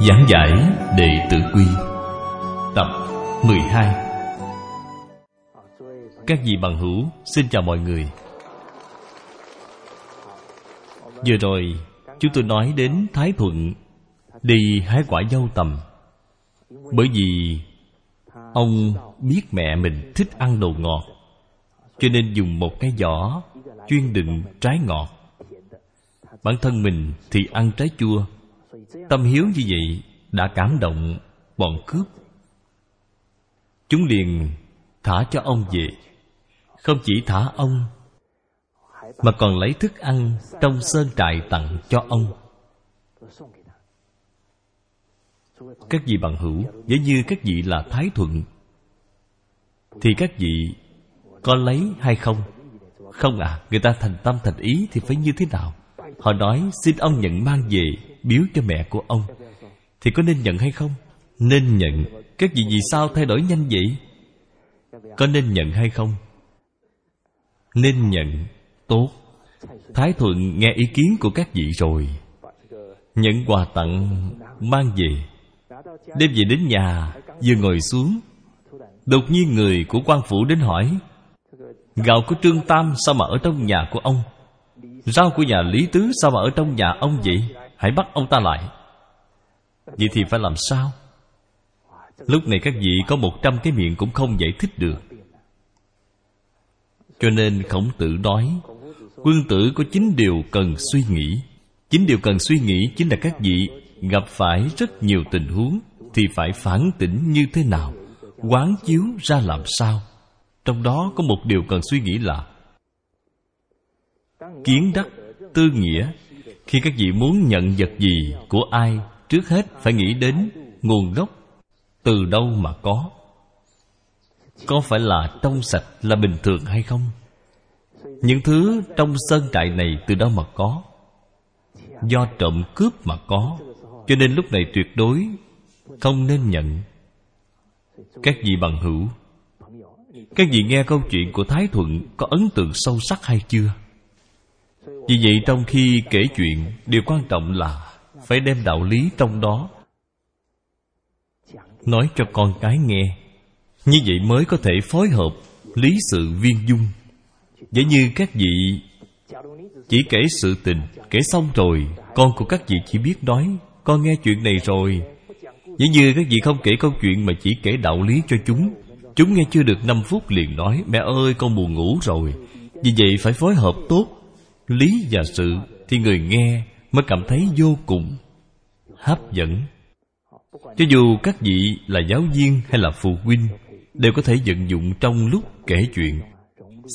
Giảng giải Đệ Tử Quy, Tập 12 Các vị bằng hữu, Xin chào mọi người. Vừa rồi, Chúng tôi nói đến Thái Thuận, Đi hái quả dâu tầm. Bởi vì Ông biết mẹ mình thích ăn đồ ngọt, Cho nên dùng một cái giỏ Chuyên đựng trái ngọt. Bản thân mình thì ăn trái chua Tâm hiếu như vậy Đã cảm động bọn cướp. Chúng liền thả cho ông về. Không chỉ thả ông, Mà còn lấy thức ăn Trong sơn trại tặng cho ông. Các vị bằng hữu, Nếu như các vị là Thái Thuận, Thì các vị Có lấy hay không? Không à Người ta thành tâm thành ý Thì phải như thế nào? Họ nói, xin ông nhận mang về. Biếu cho mẹ của ông. Thì có nên nhận hay không? Nên nhận. Các vị vì sao thay đổi nhanh vậy? Có nên nhận hay không? Nên nhận. Tốt. Thái Thuận nghe ý kiến của các vị rồi. Nhận quà tặng, Mang về. Đêm về đến nhà, Vừa ngồi xuống. Đột nhiên người của quan phủ đến hỏi, Gạo của Trương Tam sao mà ở trong nhà của ông? Rau của nhà Lý Tứ sao mà ở trong nhà ông vậy? Hãy bắt ông ta lại. Vậy thì phải làm sao? Lúc này các vị có một trăm cái miệng cũng không giải thích được. Cho nên khổng tử nói, Quân tử có chín điều cần suy nghĩ. Chín điều cần suy nghĩ chính là các vị Gặp phải rất nhiều tình huống Thì phải phản tỉnh như thế nào, Quán chiếu ra làm sao. Trong đó có một điều cần suy nghĩ là Kiến đắc tư nghĩa. Khi các vị muốn nhận vật gì của ai, Trước hết phải nghĩ đến nguồn gốc, Từ đâu mà có. Có phải là trong sạch là bình thường hay không? Những thứ trong sơn trại này từ đâu mà có? Do trộm cướp mà có, Cho nên lúc này tuyệt đối Không nên nhận. Các vị bằng hữu, Các vị nghe câu chuyện của Thái Thuận Có ấn tượng sâu sắc hay chưa? Vì vậy trong khi kể chuyện, Điều quan trọng là Phải đem đạo lý trong đó. Nói cho con cái nghe, Như vậy mới có thể phối hợp Lý sự viên dung. Giả như các vị Chỉ kể sự tình, Kể xong rồi, Con của các vị chỉ biết nói, Con nghe chuyện này rồi. Giả như các vị không kể câu chuyện Mà chỉ kể đạo lý cho chúng Chúng nghe chưa được 5 phút liền nói, Mẹ ơi, con buồn ngủ rồi. Vì vậy phải phối hợp tốt lý và sự thì người nghe mới cảm thấy vô cùng hấp dẫn. Cho dù các vị là giáo viên hay là phụ huynh đều có thể vận dụng trong lúc kể chuyện,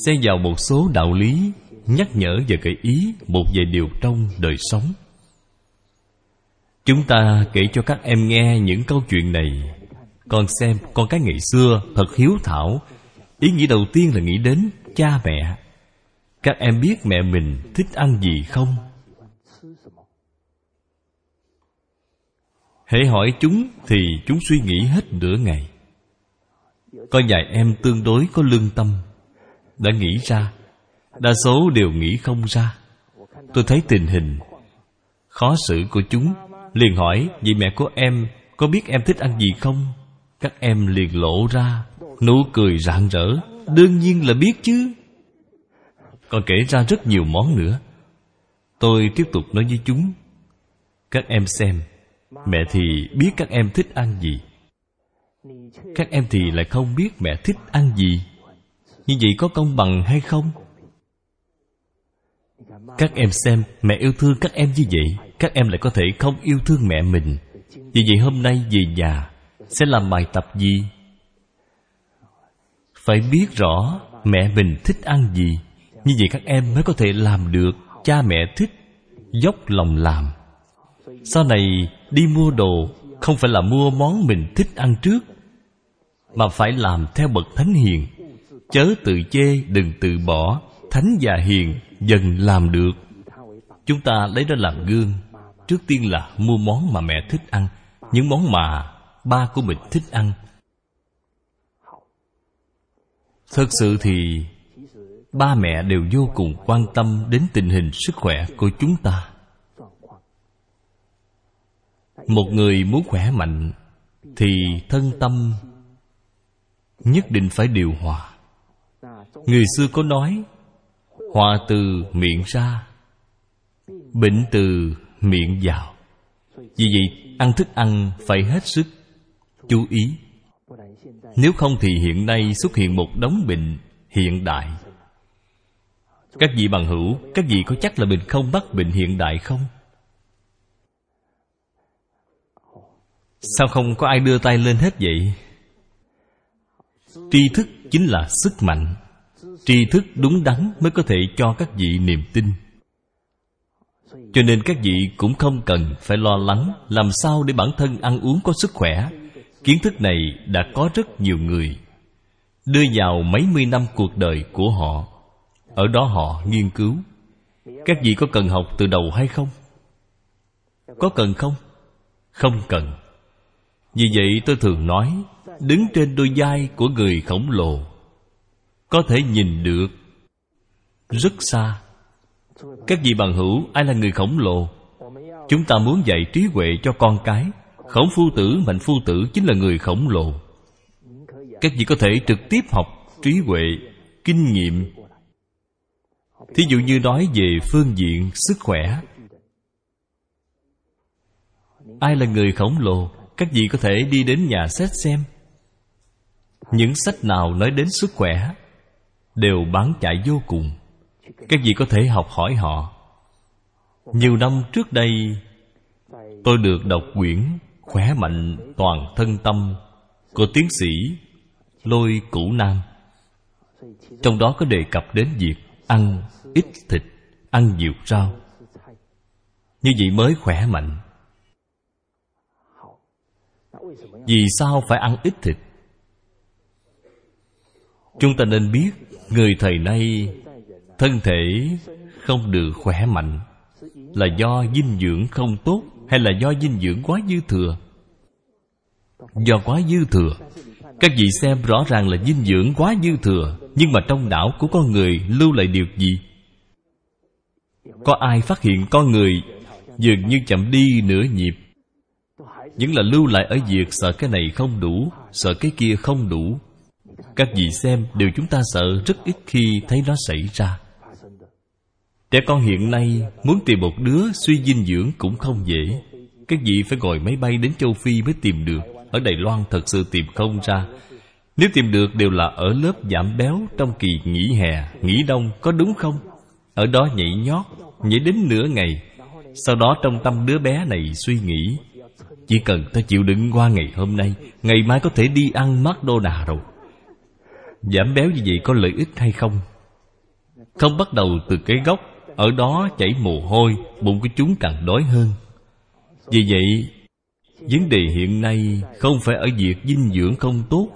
xen vào một số đạo lý, nhắc nhở và gợi ý, một vài điều trong đời sống. Chúng ta kể cho các em nghe những câu chuyện này, con xem con cái ngày xưa thật hiếu thảo. Ý nghĩ đầu tiên là nghĩ đến cha mẹ các em biết mẹ mình thích ăn gì không? Hễ hỏi chúng thì chúng suy nghĩ hết nửa ngày. Có vài em tương đối có lương tâm. Đã nghĩ ra, đa số đều nghĩ không ra. Tôi thấy tình hình. Khó xử của chúng. Liền hỏi, vì mẹ của em, có biết em thích ăn gì không? Các em liền lộ ra nụ cười rạng rỡ. Đương nhiên là biết chứ còn kể ra rất nhiều món nữa. Tôi tiếp tục nói với chúng. Các em xem, Mẹ thì biết các em thích ăn gì. Các em thì lại không biết mẹ thích ăn gì. Như vậy có công bằng hay không? Các em xem, mẹ yêu thương các em như vậy, Các em lại có thể không yêu thương mẹ mình. Vì vậy hôm nay về nhà, Sẽ làm bài tập gì? Phải biết rõ mẹ mình thích ăn gì như vậy các em mới có thể làm được Cha mẹ thích, Dốc lòng làm. Sau này đi mua đồ Không phải là mua món mình thích ăn trước, Mà phải làm theo bậc thánh hiền. Chớ tự chê, đừng tự bỏ, Thánh và hiền dần làm được. Chúng ta lấy đó làm gương. Trước tiên là mua món mà mẹ thích ăn, Những món mà ba của mình thích ăn. Thật sự thì Ba mẹ đều vô cùng quan tâm đến tình hình sức khỏe của chúng ta. Một người muốn khỏe mạnh Thì thân tâm Nhất định phải điều hòa. Người xưa có nói, Hòa từ miệng ra, Bệnh từ miệng vào. Vì vậy, ăn thức ăn phải hết sức Chú ý. Nếu không thì hiện nay xuất hiện một đống bệnh hiện đại. Các vị bằng hữu, Các vị có chắc là mình không mắc bệnh hiện đại không? Sao không có ai đưa tay lên hết vậy? Tri thức chính là sức mạnh Tri thức đúng đắn mới có thể cho các vị niềm tin cho nên các vị cũng không cần phải lo lắng làm sao để bản thân ăn uống có sức khỏe kiến thức này đã có rất nhiều người đưa vào mấy mươi năm cuộc đời của họ ở đó họ nghiên cứu. Các vị có cần học từ đầu hay không? Có cần không? Không cần. Vì vậy tôi thường nói, đứng trên đôi vai của người khổng lồ, có thể nhìn được rất xa. Các vị bằng hữu, ai là người khổng lồ? Chúng ta muốn dạy trí huệ cho con cái. Khổng phu tử, mạnh phu tử chính là người khổng lồ. Các vị có thể trực tiếp học trí huệ, kinh nghiệm thí dụ như nói về phương diện sức khỏe. Ai là người khổng lồ, các vị có thể đi đến nhà xét xem. Những sách nào nói đến sức khỏe đều bán chạy vô cùng. Các vị có thể học hỏi họ. Nhiều năm trước đây, tôi được đọc quyển khỏe mạnh toàn thân tâm của tiến sĩ lôi cửu nam. Trong đó có đề cập đến việc ăn ít thịt, ăn nhiều rau. Như vậy mới khỏe mạnh. Vì sao phải ăn ít thịt? Chúng ta nên biết người thời nay thân thể không được khỏe mạnh. Là do dinh dưỡng không tốt hay là do dinh dưỡng quá dư thừa? Do quá dư thừa các vị xem rõ ràng là dinh dưỡng quá dư thừa, nhưng mà trong não của con người lưu lại điều gì? Có ai phát hiện con người dường như chậm đi nửa nhịp? Vẫn là lưu lại ở việc sợ cái này không đủ, sợ cái kia không đủ. Các vị xem điều chúng ta sợ rất ít khi thấy nó xảy ra. Trẻ con hiện nay muốn tìm một đứa suy dinh dưỡng cũng không dễ. Các vị phải ngồi máy bay đến châu Phi mới tìm được. Ở Đài Loan thật sự tìm không ra Nếu tìm được đều là ở lớp giảm béo Trong kỳ nghỉ hè, nghỉ đông Có đúng không? Ở đó nhảy nhót Nhảy đến nửa ngày Sau đó trong tâm đứa bé này suy nghĩ Chỉ cần ta chịu đựng qua ngày hôm nay Ngày mai có thể đi ăn McDonald's rồi Giảm béo như vậy có lợi ích hay không? Không bắt đầu từ cái gốc ở đó chảy mồ hôi bụng của chúng càng đói hơn vì vậy vấn đề hiện nay không phải ở việc dinh dưỡng không tốt,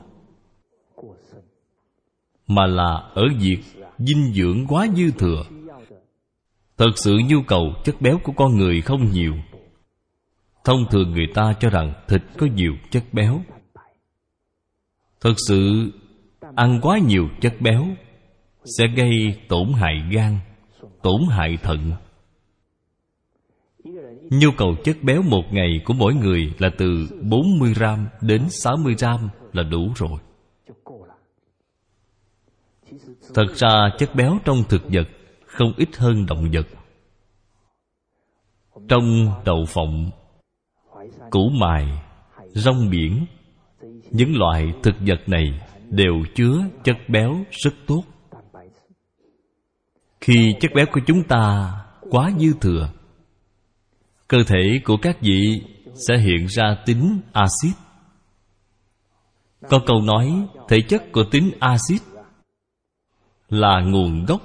mà là ở việc dinh dưỡng quá dư thừa. Thật sự nhu cầu chất béo của con người không nhiều. Thông thường người ta cho rằng thịt có nhiều chất béo. Thật sự, ăn quá nhiều chất béo sẽ gây tổn hại gan, tổn hại thận. Nhu cầu chất béo một ngày của mỗi người là từ 40 gram đến 60 gram là đủ rồi. Thật ra chất béo trong thực vật không ít hơn động vật. Trong đậu phộng, củ mài, rong biển, những loại thực vật này đều chứa chất béo rất tốt khi chất béo của chúng ta quá dư thừa cơ thể của các vị sẽ hiện ra tính axit. Có câu nói, thể chất của tính axit là nguồn gốc,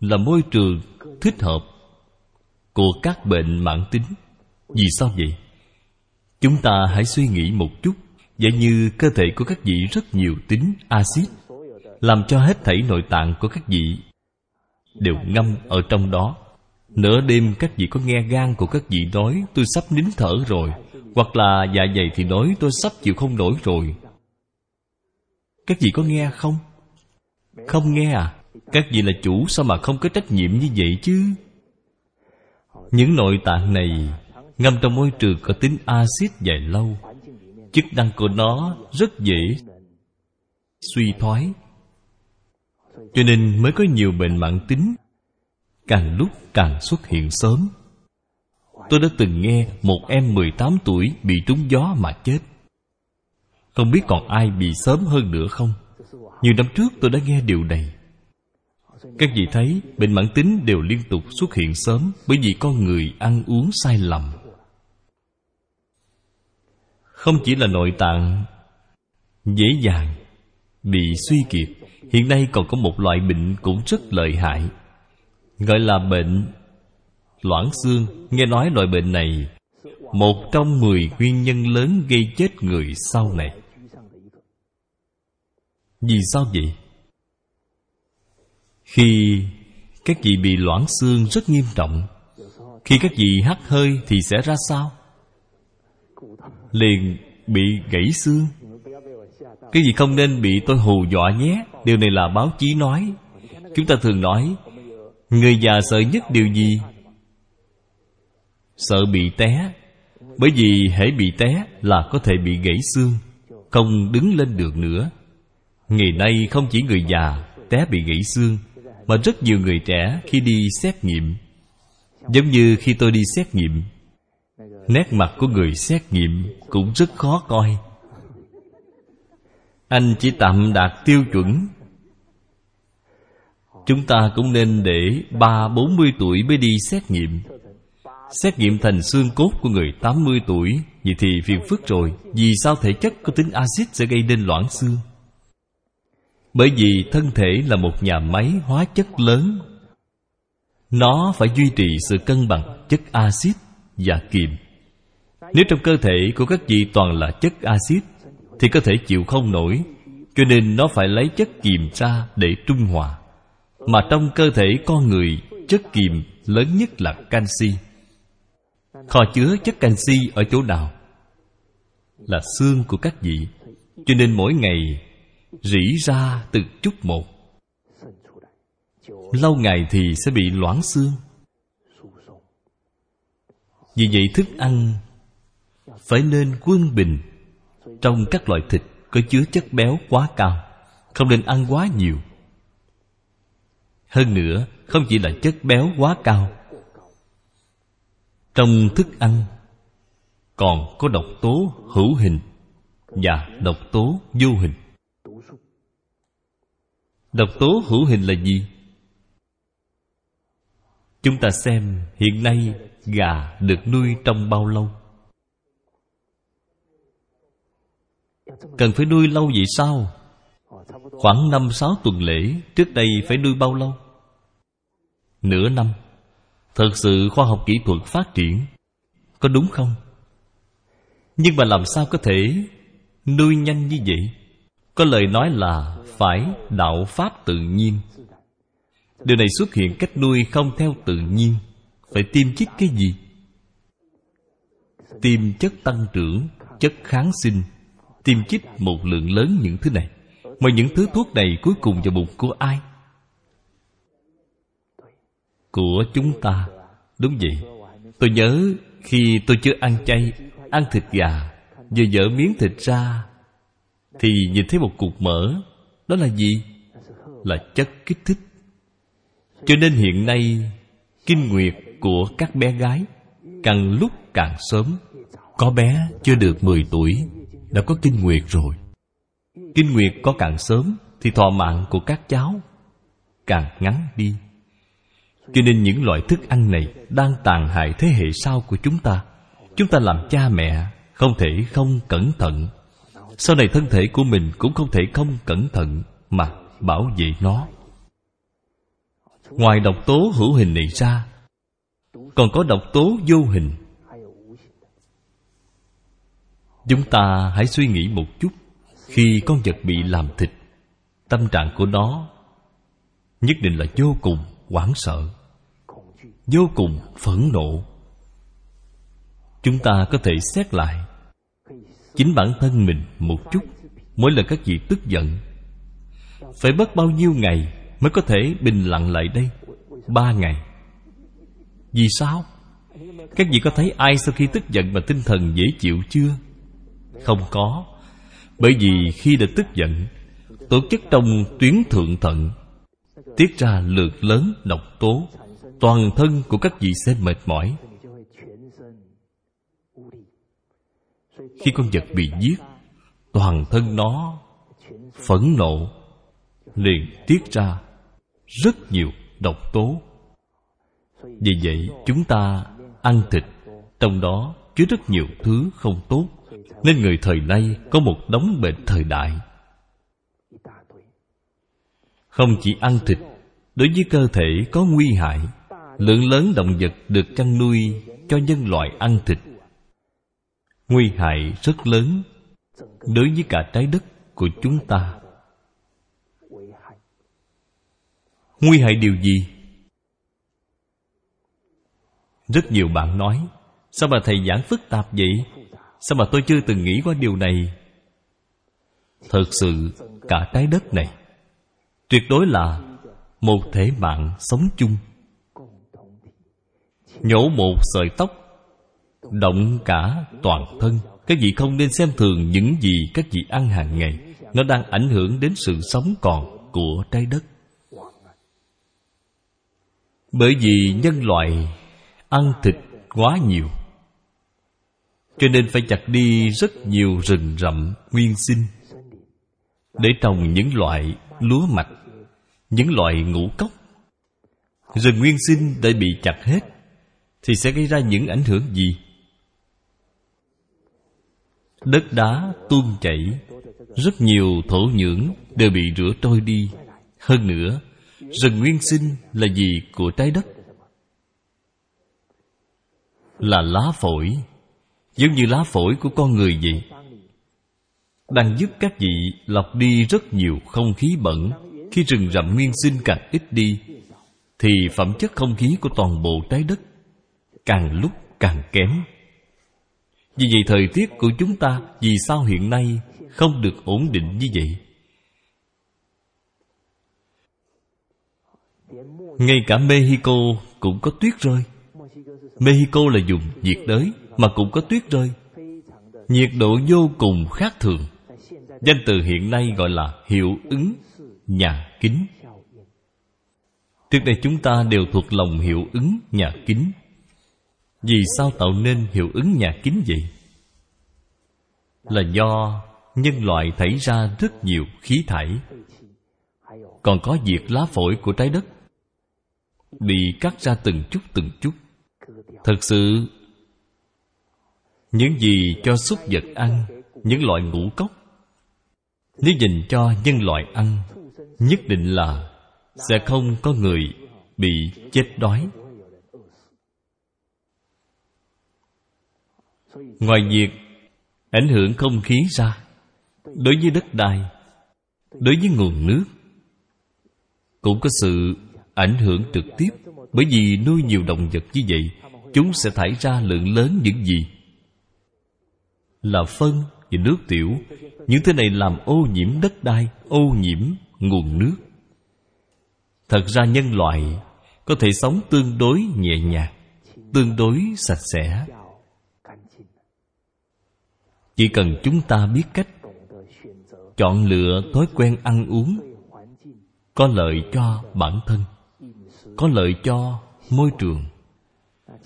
là môi trường thích hợp của các bệnh mãn tính. Vì sao vậy? Chúng ta hãy suy nghĩ một chút. Giả như cơ thể của các vị rất nhiều tính axit, Làm cho hết thảy nội tạng của các vị Đều ngâm ở trong đó. Nửa đêm các vị có nghe gan của các vị nói, Tôi sắp nín thở rồi Hoặc là dạ dày thì nói, tôi sắp chịu không nổi rồi Các vị có nghe không? Không nghe à? Các vị là chủ sao mà không có trách nhiệm như vậy chứ? Những nội tạng này Ngâm trong môi trường có tính axit dài lâu Chức năng của nó rất dễ Suy thoái Cho nên mới có nhiều bệnh mạng tính Càng lúc càng xuất hiện sớm. Tôi đã từng nghe một em 18 tuổi bị trúng gió mà chết. Không biết còn ai bị sớm hơn nữa không? Nhiều năm trước tôi đã nghe điều này. Các vị thấy, bệnh mãn tính đều liên tục xuất hiện sớm Bởi vì con người ăn uống sai lầm. Không chỉ là nội tạng, Dễ dàng, Bị suy kiệt. Hiện nay còn có một loại bệnh cũng rất lợi hại. Gọi là bệnh Loãng xương. Nghe nói loại bệnh này, Một trong mười nguyên nhân lớn gây chết người sau này. Vì sao vậy? Khi các vị bị loãng xương rất nghiêm trọng, Khi các vị hắt hơi thì sẽ ra sao? Liền bị gãy xương. Cái gì không nên bị tôi hù dọa nhé? Điều này là báo chí nói. Chúng ta thường nói Người già sợ nhất điều gì? Sợ bị té. Bởi vì hễ bị té là có thể bị gãy xương, Không đứng lên được nữa. Ngày nay không chỉ người già té bị gãy xương, Mà rất nhiều người trẻ khi đi xét nghiệm. Giống như khi tôi đi xét nghiệm, Nét mặt của người xét nghiệm cũng rất khó coi. Anh chỉ tạm đạt tiêu chuẩn Chúng ta cũng nên để ba bốn mươi tuổi mới đi xét nghiệm. Xét nghiệm thành xương cốt của người 80 tuổi Vậy thì phiền phức rồi. Vì sao thể chất có tính axit sẽ gây nên loãng xương? Bởi vì thân thể là một nhà máy hóa chất lớn. Nó phải duy trì sự cân bằng chất axit và kiềm. Nếu trong cơ thể của các vị toàn là chất axit, Thì có thể chịu không nổi, Cho nên nó phải lấy chất kiềm ra để trung hòa. Mà trong cơ thể con người, Chất kiềm lớn nhất là canxi. Kho chứa chất canxi ở chỗ nào? Là xương của các vị. Cho nên mỗi ngày, Rỉ ra từ chút một. Lâu ngày thì sẽ bị loãng xương. Vì vậy thức ăn Phải nên quân bình. Trong các loại thịt Có chứa chất béo quá cao, Không nên ăn quá nhiều. Hơn nữa, Không chỉ là chất béo quá cao. Trong thức ăn, còn có độc tố hữu hình và độc tố vô hình. Độc tố hữu hình là gì? Chúng ta xem hiện nay gà được nuôi trong bao lâu. Cần phải nuôi lâu vậy sao? Khoảng năm sáu tuần lễ trước đây phải nuôi bao lâu? Nửa năm Thật sự khoa học kỹ thuật phát triển, Có đúng không? Nhưng mà làm sao có thể Nuôi nhanh như vậy Có lời nói là Phải đạo pháp tự nhiên Điều này xuất hiện cách nuôi không theo tự nhiên Phải tiêm chích cái gì? Tiêm chất tăng trưởng, Chất kháng sinh Tiêm chích một lượng lớn những thứ này Mà những thứ thuốc này cuối cùng vào bụng của ai? Của chúng ta. Đúng vậy. Tôi nhớ khi tôi chưa ăn chay, ăn thịt gà, vừa dở miếng thịt ra, thì nhìn thấy một cục mỡ. Đó là gì? Là chất kích thích. Cho nên hiện nay, kinh nguyệt của các bé gái, càng lúc càng sớm, có bé chưa được 10 tuổi, đã có kinh nguyệt rồi. Kinh nguyệt có càng sớm, thì thọ mạng của các cháu càng ngắn đi cho nên những loại thức ăn này Đang tàn hại thế hệ sau của chúng ta. Chúng ta làm cha mẹ, Không thể không cẩn thận. Sau này thân thể của mình Cũng không thể không cẩn thận Mà bảo vệ nó. Ngoài độc tố hữu hình này ra, Còn có độc tố vô hình. Chúng ta hãy suy nghĩ một chút. Khi con vật bị làm thịt, tâm trạng của nó nhất định là vô cùng hoảng sợ vô cùng phẫn nộ. Chúng ta có thể xét lại chính bản thân mình một chút, mỗi lần các vị tức giận. Phải mất bao nhiêu ngày mới có thể bình lặng lại đây? Ba ngày. Vì sao? Các vị có thấy ai sau khi tức giận mà tinh thần dễ chịu chưa? Không có. Bởi vì khi đã tức giận, tổ chức trong tuyến thượng thận, tiết ra lượng lớn độc tố toàn thân của các vị sẽ mệt mỏi. Khi con vật bị giết, toàn thân nó phẫn nộ, liền tiết ra rất nhiều độc tố. Vì vậy, chúng ta ăn thịt, trong đó chứa rất nhiều thứ không tốt, nên người thời nay có một đống bệnh thời đại. Không chỉ ăn thịt, đối với cơ thể có nguy hại lượng lớn động vật được chăn nuôi cho nhân loại ăn thịt. Nguy hại rất lớn đối với cả trái đất của chúng ta. Nguy hại điều gì? Rất nhiều bạn nói, sao mà thầy giảng phức tạp vậy? Sao mà tôi chưa từng nghĩ qua điều này? Thật sự, cả trái đất này, tuyệt đối là một thể mạng sống chung nhổ một sợi tóc, động cả toàn thân. Các vị không nên xem thường những gì các vị ăn hàng ngày. Nó đang ảnh hưởng đến sự sống còn của trái đất. Bởi vì nhân loại ăn thịt quá nhiều, cho nên phải chặt đi rất nhiều rừng rậm nguyên sinh để trồng những loại lúa mạch, những loại ngũ cốc. Rừng nguyên sinh đã bị chặt hết thì sẽ gây ra những ảnh hưởng gì? Đất đá tuôn chảy, rất nhiều thổ nhưỡng đều bị rửa trôi đi. Hơn nữa, rừng nguyên sinh là gì của trái đất? Là lá phổi, giống như lá phổi của con người vậy. Đang giúp các vị lọc đi rất nhiều không khí bẩn. Khi rừng rậm nguyên sinh càng ít đi, thì phẩm chất không khí của toàn bộ trái đất càng lúc càng kém. Vì vậy thời tiết của chúng ta vì sao hiện nay không được ổn định như vậy? Ngay cả mexico cũng có tuyết rơi. Mexico là vùng nhiệt đới mà cũng có tuyết rơi. Nhiệt độ vô cùng khác thường. Danh từ hiện nay gọi là hiệu ứng nhà kính. Trước đây chúng ta đều thuộc lòng hiệu ứng nhà kính vì sao tạo nên hiệu ứng nhà kính vậy? Là do nhân loại thảy ra rất nhiều khí thải. Còn có việc lá phổi của trái đất bị cắt ra từng chút từng chút. Thật sự, những gì cho súc vật ăn, những loại ngũ cốc, nếu dành cho nhân loại ăn, nhất định là sẽ không có người bị chết đói. Ngoài việc ảnh hưởng không khí ra, đối với đất đai, đối với nguồn nước, cũng có sự ảnh hưởng trực tiếp. Bởi vì nuôi nhiều động vật như vậy, chúng sẽ thải ra lượng lớn những gì là phân và nước tiểu. Những thứ này làm ô nhiễm đất đai, ô nhiễm nguồn nước. Thật ra nhân loại có thể sống tương đối nhẹ nhàng, tương đối sạch sẽ chỉ cần chúng ta biết cách. Chọn lựa thói quen ăn uống. Có lợi cho bản thân. Có lợi cho môi trường.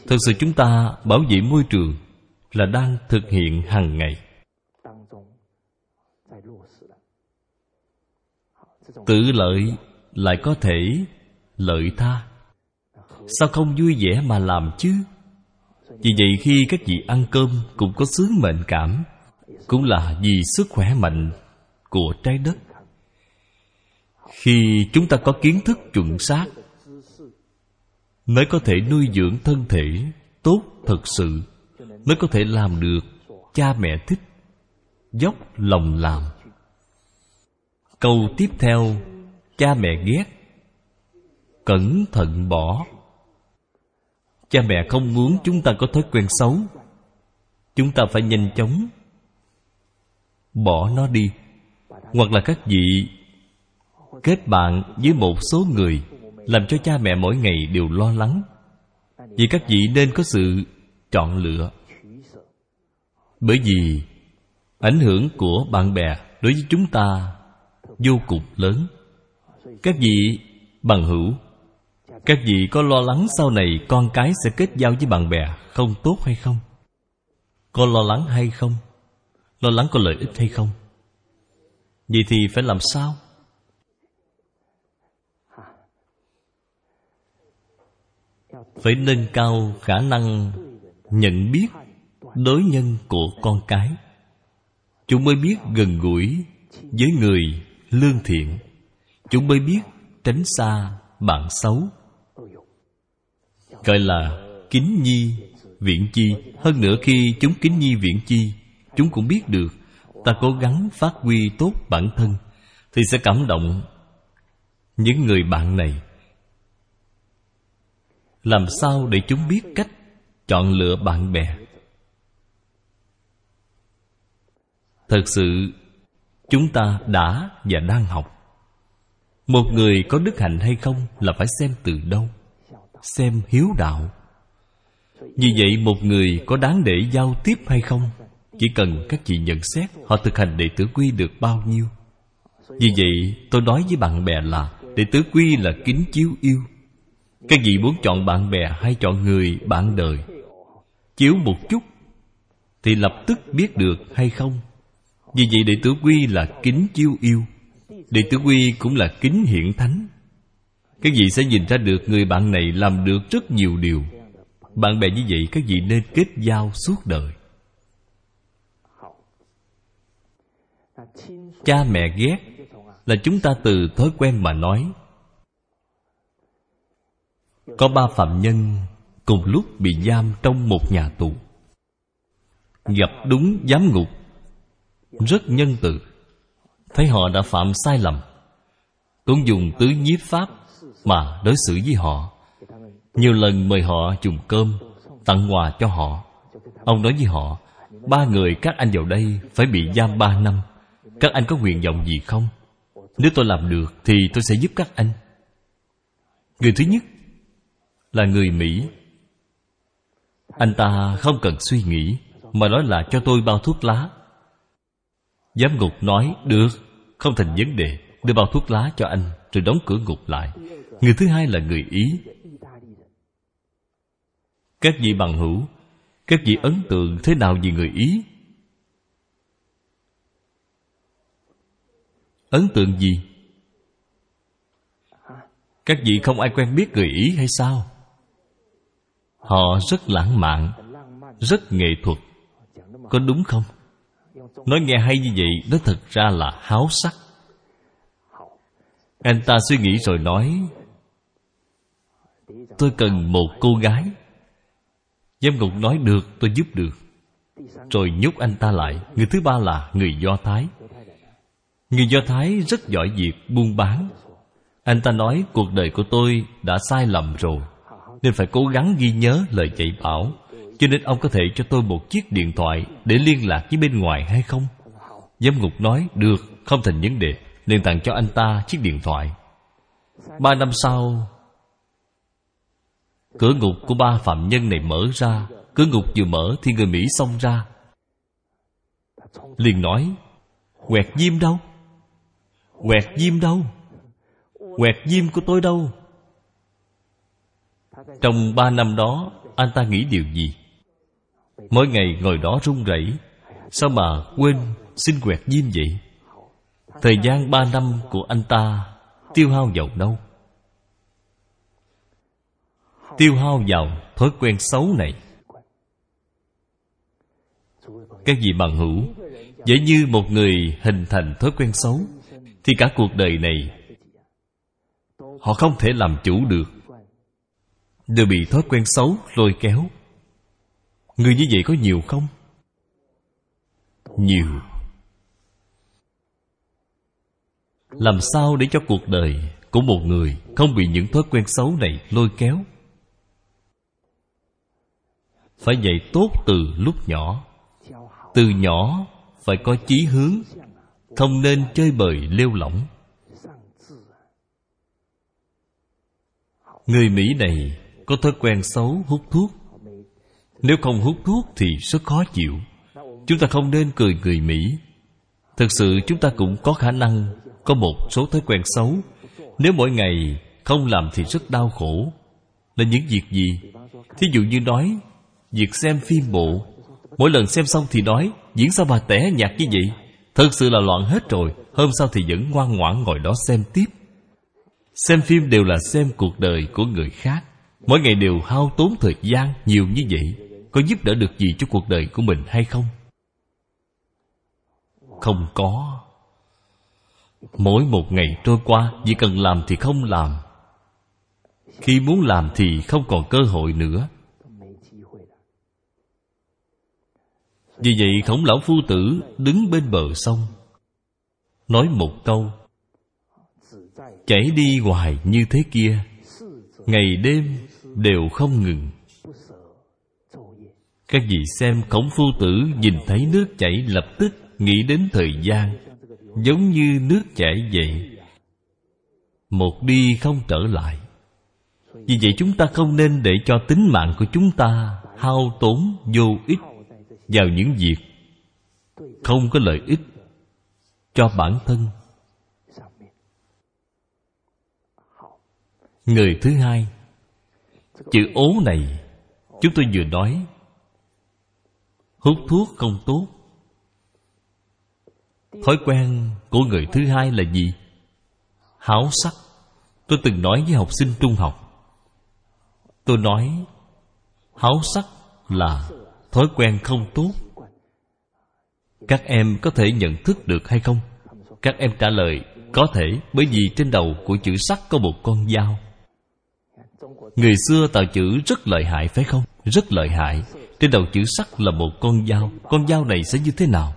Thực sự chúng ta bảo vệ môi trường là đang thực hiện hàng ngày. Tự lợi lại có thể lợi tha. Sao không vui vẻ mà làm chứ? Vì vậy khi các vị ăn cơm cũng có sướng mệnh cảm cũng là vì sức khỏe mạnh của trái đất. Khi chúng ta có kiến thức chuẩn xác, mới có thể nuôi dưỡng thân thể tốt thật sự, mới có thể làm được cha mẹ thích, dốc lòng làm. Câu tiếp theo, cha mẹ ghét, cẩn thận bỏ. Cha mẹ không muốn chúng ta có thói quen xấu. Chúng ta phải nhanh chóng bỏ nó đi, hoặc là các vị kết bạn với một số người làm cho cha mẹ mỗi ngày đều lo lắng. Vì các vị nên có sự chọn lựa. Bởi vì ảnh hưởng của bạn bè đối với chúng ta vô cùng lớn. Các vị bằng hữu, các vị có lo lắng sau này con cái sẽ kết giao với bạn bè không tốt hay không? Có lo lắng hay không? Lo lắng có lợi ích hay không? Vậy thì phải làm sao? Phải nâng cao khả năng nhận biết đối nhân của con cái. Chúng mới biết gần gũi với người lương thiện. Chúng mới biết tránh xa bạn xấu. Gọi là kính nhi viễn chi. Hơn nữa khi chúng kính nhi viễn chi chúng cũng biết được. Ta cố gắng phát huy tốt bản thân, thì sẽ cảm động những người bạn này. Làm sao để chúng biết cách chọn lựa bạn bè? Thật sự, chúng ta đã và đang học. Một người có đức hạnh hay không là phải xem từ đâu, xem hiếu đạo. Vì vậy, một người có đáng để giao tiếp hay không chỉ cần các chị nhận xét họ thực hành đệ tử quy được bao nhiêu. Vì vậy, tôi nói với bạn bè là đệ tử quy là kính chiếu yêu. Các vị muốn chọn bạn bè hay chọn người bạn đời, chiếu một chút, thì lập tức biết được hay không. Vì vậy, đệ tử quy là kính chiếu yêu. Đệ tử quy cũng là kính hiển thánh. Các vị sẽ nhìn ra được người bạn này làm được rất nhiều điều. Bạn bè như vậy, các vị nên kết giao suốt đời. Cha mẹ ghét là chúng ta từ thói quen mà nói. Có ba phạm nhân cùng lúc bị giam trong một nhà tù. Gặp đúng giám ngục, rất nhân từ. Thấy họ đã phạm sai lầm, cũng dùng tứ nhiếp pháp mà đối xử với họ. Nhiều lần mời họ dùng cơm, tặng quà cho họ. Ông nói với họ, ba người các anh vào đây phải bị giam ba năm các anh có nguyện vọng gì không? Nếu tôi làm được thì tôi sẽ giúp các anh. Người thứ nhất là người mỹ. Anh ta không cần suy nghĩ, mà nói là cho tôi bao thuốc lá. Giám ngục nói, được, không thành vấn đề, đưa bao thuốc lá cho anh rồi đóng cửa ngục lại. Người thứ hai là người ý. Các vị bằng hữu, các vị ấn tượng thế nào về người ý? Ấn tượng gì? Các vị không ai quen biết người ý hay sao? Họ rất lãng mạn rất nghệ thuật. Có đúng không? Nói nghe hay như vậy nó thật ra là háo sắc. Anh ta suy nghĩ rồi nói tôi cần một cô gái. Giám ngục nói được tôi giúp được. Rồi nhốt anh ta lại. Người thứ ba là người do thái người do thái rất giỏi việc buôn bán. Anh ta nói cuộc đời của tôi đã sai lầm rồi, nên phải cố gắng ghi nhớ lời dạy bảo. Cho nên ông có thể cho tôi một chiếc điện thoại để liên lạc với bên ngoài hay không? Giám ngục nói, được, không thành vấn đề liền tặng cho anh ta chiếc điện thoại. Ba năm sau, cửa ngục của ba phạm nhân này mở ra. Cửa ngục vừa mở thì người mỹ xông ra. Liền nói, quẹt diêm đâu? Quẹt diêm đâu? Quẹt diêm của tôi đâu? Trong ba năm đó, anh ta nghĩ điều gì? Mỗi ngày ngồi đó run rẩy, sao mà quên xin quẹt diêm vậy? Thời gian ba năm của anh ta tiêu hao vào đâu? Tiêu hao vào thói quen xấu này. Các vị bằng hữu? Dễ như một người hình thành thói quen xấu thì cả cuộc đời này, họ không thể làm chủ được. Đều bị thói quen xấu lôi kéo. Người như vậy có nhiều không? Nhiều. Làm sao để cho cuộc đời của một người không bị những thói quen xấu này lôi kéo? Phải dạy tốt từ lúc nhỏ. Từ nhỏ phải có chí hướng không nên chơi bời lêu lỏng. Người mỹ này có thói quen xấu hút thuốc. Nếu không hút thuốc thì rất khó chịu. Chúng ta không nên cười người mỹ. Thực sự chúng ta cũng có khả năng có một số thói quen xấu. Nếu mỗi ngày không làm thì rất đau khổ. Là những việc gì? Thí dụ như nói, việc xem phim bộ. Mỗi lần xem xong thì nói, diễn sao bà tẻ nhạt như vậy? Thật sự là loạn hết rồi, hôm sau thì vẫn ngoan ngoãn ngồi đó xem tiếp. Xem phim đều là xem cuộc đời của người khác. Mỗi ngày đều hao tốn thời gian nhiều như vậy. Có giúp đỡ được gì cho cuộc đời của mình hay không? Không có. Mỗi một ngày trôi qua, chỉ cần làm thì không làm. Khi muốn làm thì không còn cơ hội nữa. Vì vậy khổng lão phu tử đứng bên bờ sông, nói một câu, chảy đi hoài như thế kia, ngày đêm đều không ngừng. Các vị xem khổng phu tử nhìn thấy nước chảy lập tức nghĩ đến thời gian, giống như nước chảy vậy. Một đi không trở lại. Vì vậy chúng ta không nên để cho tính mạng của chúng ta hao tốn vô ích vào những việc không có lợi ích cho bản thân. Người thứ hai, chữ ố này chúng tôi vừa nói, hút thuốc không tốt. Thói quen của người thứ hai là gì? Háo sắc. Tôi từng nói với học sinh trung học, tôi nói háo sắc là thói quen không tốt. Các em có thể nhận thức được hay không? Các em trả lời, có thể, bởi vì trên đầu của chữ sắt có một con dao. Người xưa tạo chữ rất lợi hại, phải không? Rất lợi hại. Trên đầu chữ sắt là một con dao. Con dao này sẽ như thế nào?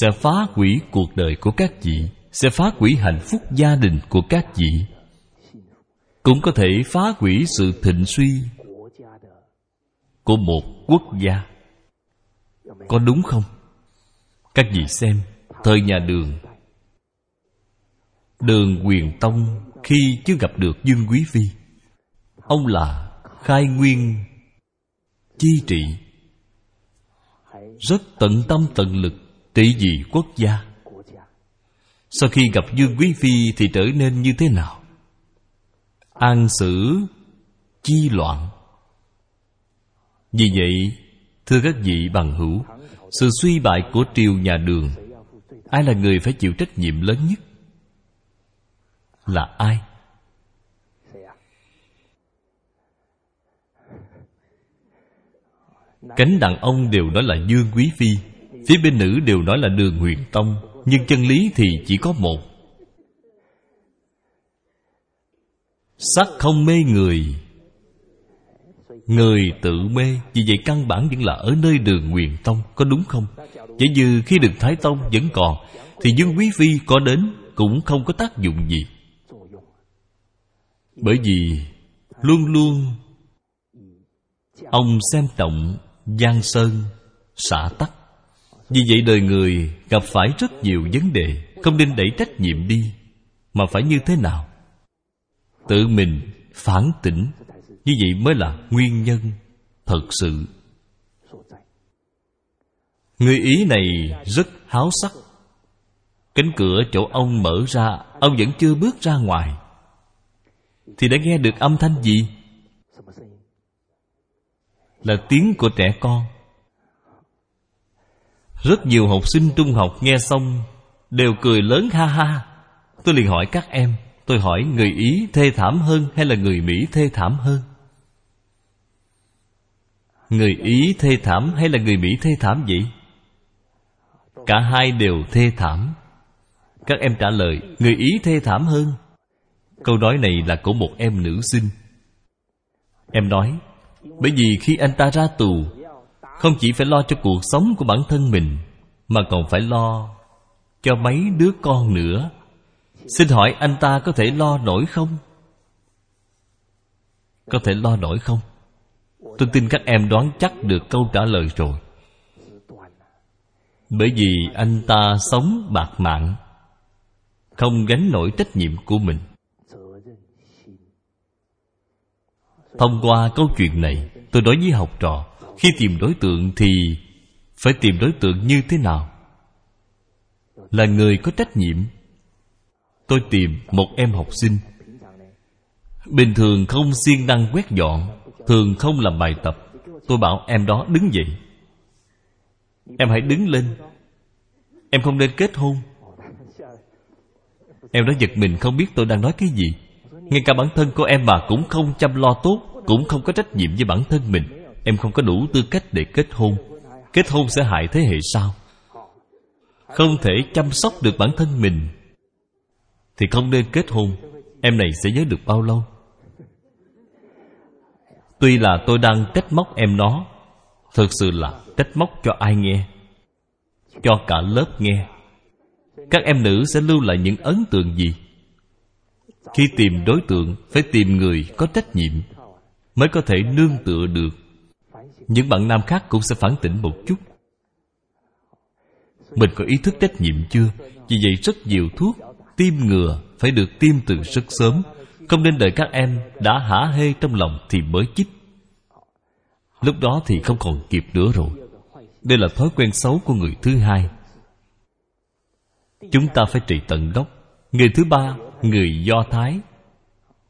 Sẽ phá hủy cuộc đời của các vị. Sẽ phá hủy hạnh phúc gia đình của các vị. Cũng có thể phá hủy sự thịnh suy của một quốc gia. Có đúng không? Các vị xem, thời nhà đường. Đường quyền tông khi chưa gặp được dương quý phi, ông là khai nguyên chi trị. Rất tận tâm tận lực trị vì quốc gia. Sau khi gặp dương quý phi thì trở nên như thế nào? An xử chi loạn vì vậy, thưa các vị bằng hữu, sự suy bại của triều nhà đường, ai là người phải chịu trách nhiệm lớn nhất? Là ai? Cánh đàn ông đều nói là dương quý phi, phía bên nữ đều nói là đường huyền tông, nhưng chân lý thì chỉ có một. Sắc không mê người người tự mê. Vì vậy căn bản vẫn là ở nơi đường huyền tông, có đúng không? Chỉ như khi đường thái tông vẫn còn, thì dương quý phi có đến cũng không có tác dụng gì. Bởi vì luôn luôn ông xem trọng giang sơn, xã tắc. Vì vậy đời người gặp phải rất nhiều vấn đề, không nên đẩy trách nhiệm đi, mà phải như thế nào? Tự mình phản tỉnh như vậy mới là nguyên nhân thật sự. Người ý này rất háo sắc. Cánh cửa chỗ ông mở ra, ông vẫn chưa bước ra ngoài. Thì đã nghe được âm thanh gì? Là tiếng của trẻ con. Rất nhiều học sinh trung học nghe xong đều cười lớn ha ha. Tôi liền hỏi các em, tôi hỏi người ý thê thảm hơn hay là người mỹ thê thảm hơn? Người ý thê thảm hay là người mỹ thê thảm vậy? Cả hai đều thê thảm. Các em trả lời, người ý thê thảm hơn. Câu nói này là của một em nữ sinh. Em nói, bởi vì khi anh ta ra tù, Không chỉ phải lo cho cuộc sống của bản thân mình, Mà còn phải lo Cho mấy đứa con nữa. Xin hỏi anh ta có thể lo nổi không? Có thể lo nổi không? Tôi tin các em đoán chắc được câu trả lời rồi. Bởi vì anh ta sống bạc mạng, Không gánh nổi trách nhiệm của mình. Thông qua câu chuyện này, Tôi nói với học trò, Khi tìm đối tượng thì Phải tìm đối tượng như thế nào? Là người có trách nhiệm, Tôi tìm một em học sinh. Bình thường không siêng năng quét dọn Thường không làm bài tập. Tôi bảo, em đó đứng dậy. Em hãy đứng lên. Em không nên kết hôn. Em đó giật mình, không biết tôi đang nói cái gì. Ngay cả bản thân của em mà cũng không chăm lo tốt, Cũng không có trách nhiệm với bản thân mình. Em không có đủ tư cách để kết hôn. Kết hôn sẽ hại thế hệ sau. Không thể chăm sóc được bản thân mình Thì không nên kết hôn. Em này sẽ nhớ được bao lâu? Tuy là tôi đang trách móc em nó, Thực sự là trách móc cho ai nghe? Cho cả lớp nghe. Các em nữ sẽ lưu lại những ấn tượng gì? Khi tìm đối tượng, Phải tìm người có trách nhiệm Mới có thể nương tựa được. Những bạn nam khác cũng sẽ phản tỉnh một chút. Mình có ý thức trách nhiệm chưa? Vì vậy rất nhiều thuốc Tiêm ngừa phải được tiêm từ rất sớm không nên đợi các em đã hả hê trong lòng thì mới chích. Lúc đó thì không còn kịp nữa rồi. Đây là thói quen xấu của người thứ hai. Chúng ta phải trị tận gốc. Người thứ ba, người Do Thái.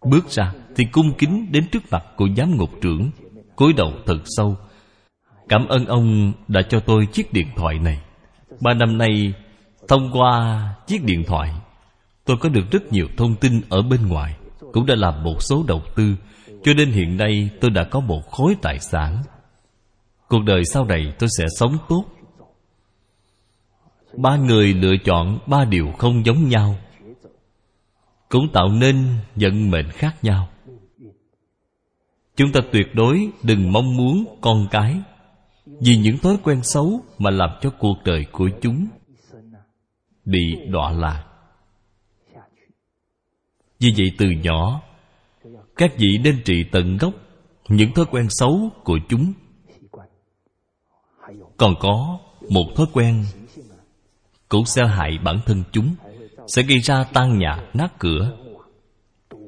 Bước ra thì cung kính đến trước mặt của giám ngục trưởng cúi đầu thật sâu. Cảm ơn ông đã cho tôi chiếc điện thoại này. Ba năm nay Thông qua chiếc điện thoại Tôi có được rất nhiều thông tin ở bên ngoài cũng đã làm một số đầu tư, cho nên hiện nay tôi đã có một khối tài sản. Cuộc đời sau này tôi sẽ sống tốt. Ba người lựa chọn ba điều không giống nhau, cũng tạo nên vận mệnh khác nhau. Chúng ta tuyệt đối đừng mong muốn con cái, vì những thói quen xấu mà làm cho cuộc đời của chúng bị đọa lạc vì vậy từ nhỏ, Các vị nên trị tận gốc Những thói quen xấu của chúng. Còn có một thói quen Cũng sẽ hại bản thân chúng, Sẽ gây ra tan nhà nát cửa.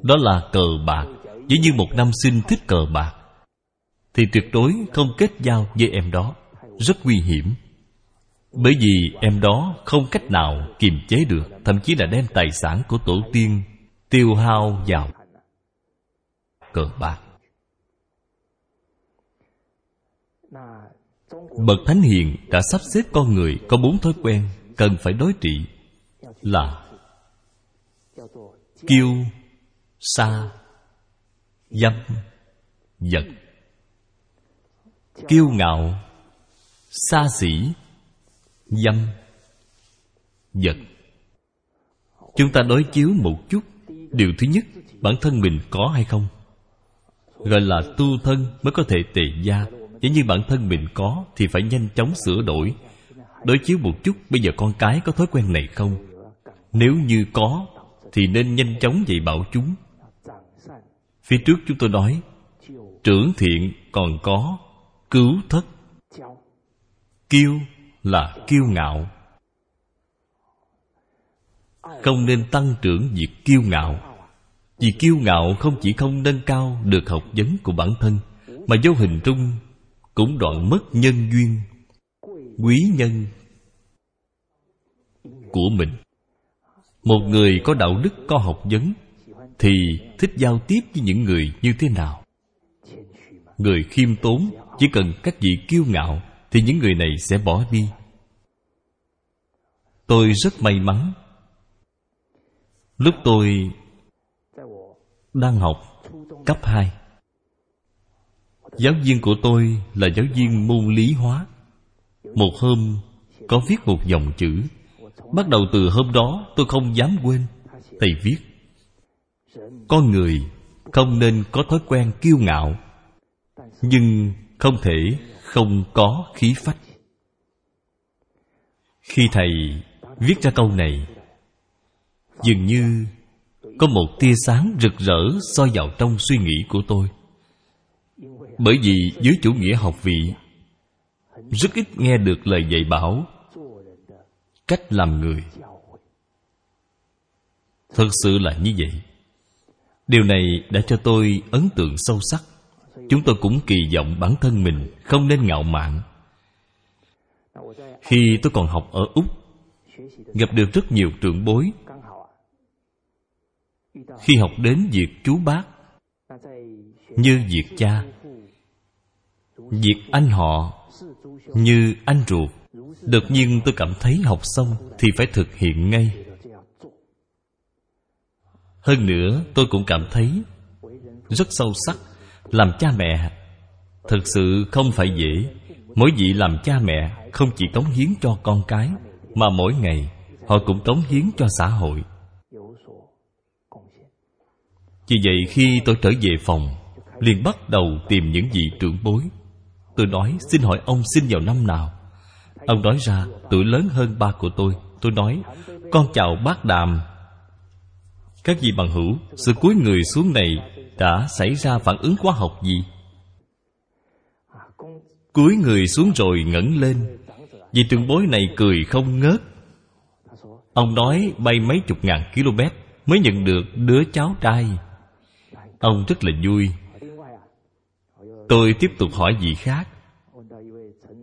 Đó là cờ bạc. Nếu như một nam sinh thích cờ bạc, Thì tuyệt đối không kết giao với em đó. Rất nguy hiểm. Bởi vì em đó không cách nào kiềm chế được, Thậm chí là đem tài sản của tổ tiên tiêu hao vào cờ bạc. Bậc thánh hiền đã sắp xếp con người có bốn thói quen cần phải đối trị là kiêu, sa, dâm, vật. Kiêu ngạo xa xỉ dâm, vật. Chúng ta đối chiếu một chút điều thứ nhất, bản thân mình có hay không? Gọi là tu thân mới có thể tề gia. Nếu như bản thân mình có, thì phải nhanh chóng sửa đổi. Đối chiếu một chút, bây giờ con cái có thói quen này không? Nếu như có, thì nên nhanh chóng dạy bảo chúng. Phía trước chúng tôi nói, trưởng thiện còn có, cứu thất. Kiêu là kiêu ngạo không nên tăng trưởng việc kiêu ngạo. Vì kiêu ngạo không chỉ không nâng cao được học vấn của bản thân, mà vô hình trung cũng đoạn mất nhân duyên, quý nhân của mình. Một người có đạo đức, có học vấn thì thích giao tiếp với những người như thế nào? Người khiêm tốn, chỉ cần các vị kiêu ngạo thì những người này sẽ bỏ đi. Tôi rất may mắn Lúc tôi đang học cấp 2 Giáo viên của tôi là giáo viên môn lý hóa. Một hôm, có viết một dòng chữ. Bắt đầu từ hôm đó, tôi không dám quên. Thầy viết, Con người không nên có thói quen kiêu ngạo, Nhưng không thể không có khí phách. Khi thầy viết ra câu này dường như có một tia sáng rực rỡ soi vào trong suy nghĩ của tôi. Bởi vì dưới chủ nghĩa học vị rất ít nghe được lời dạy bảo cách làm người. Thật sự là như vậy. Điều này đã cho tôi ấn tượng sâu sắc. Chúng tôi cũng kỳ vọng bản thân mình không nên ngạo mạn. Khi tôi còn học ở úc, gặp được rất nhiều trưởng bối khi học đến việc chú bác như việc cha, việc anh họ như anh ruột, đột nhiên tôi cảm thấy học xong thì phải thực hiện ngay. Hơn nữa, tôi cũng cảm thấy rất sâu sắc, làm cha mẹ thực sự không phải dễ. Mỗi vị làm cha mẹ không chỉ cống hiến cho con cái, mà mỗi ngày họ cũng cống hiến cho xã hội vì vậy khi tôi trở về phòng, liền bắt đầu tìm những vị trưởng bối. Tôi nói, xin hỏi ông sinh vào năm nào? Ông nói ra, tuổi lớn hơn ba của tôi. Tôi nói, con chào bác đàm. Các vị bằng hữu, sự cúi người xuống này đã xảy ra phản ứng hóa học gì? Cúi người xuống rồi ngẩng lên. Vị trưởng bối này cười không ngớt. Ông nói, bay mấy chục ngàn km mới nhận được đứa cháu trai ông rất là vui. Tôi tiếp tục hỏi gì khác.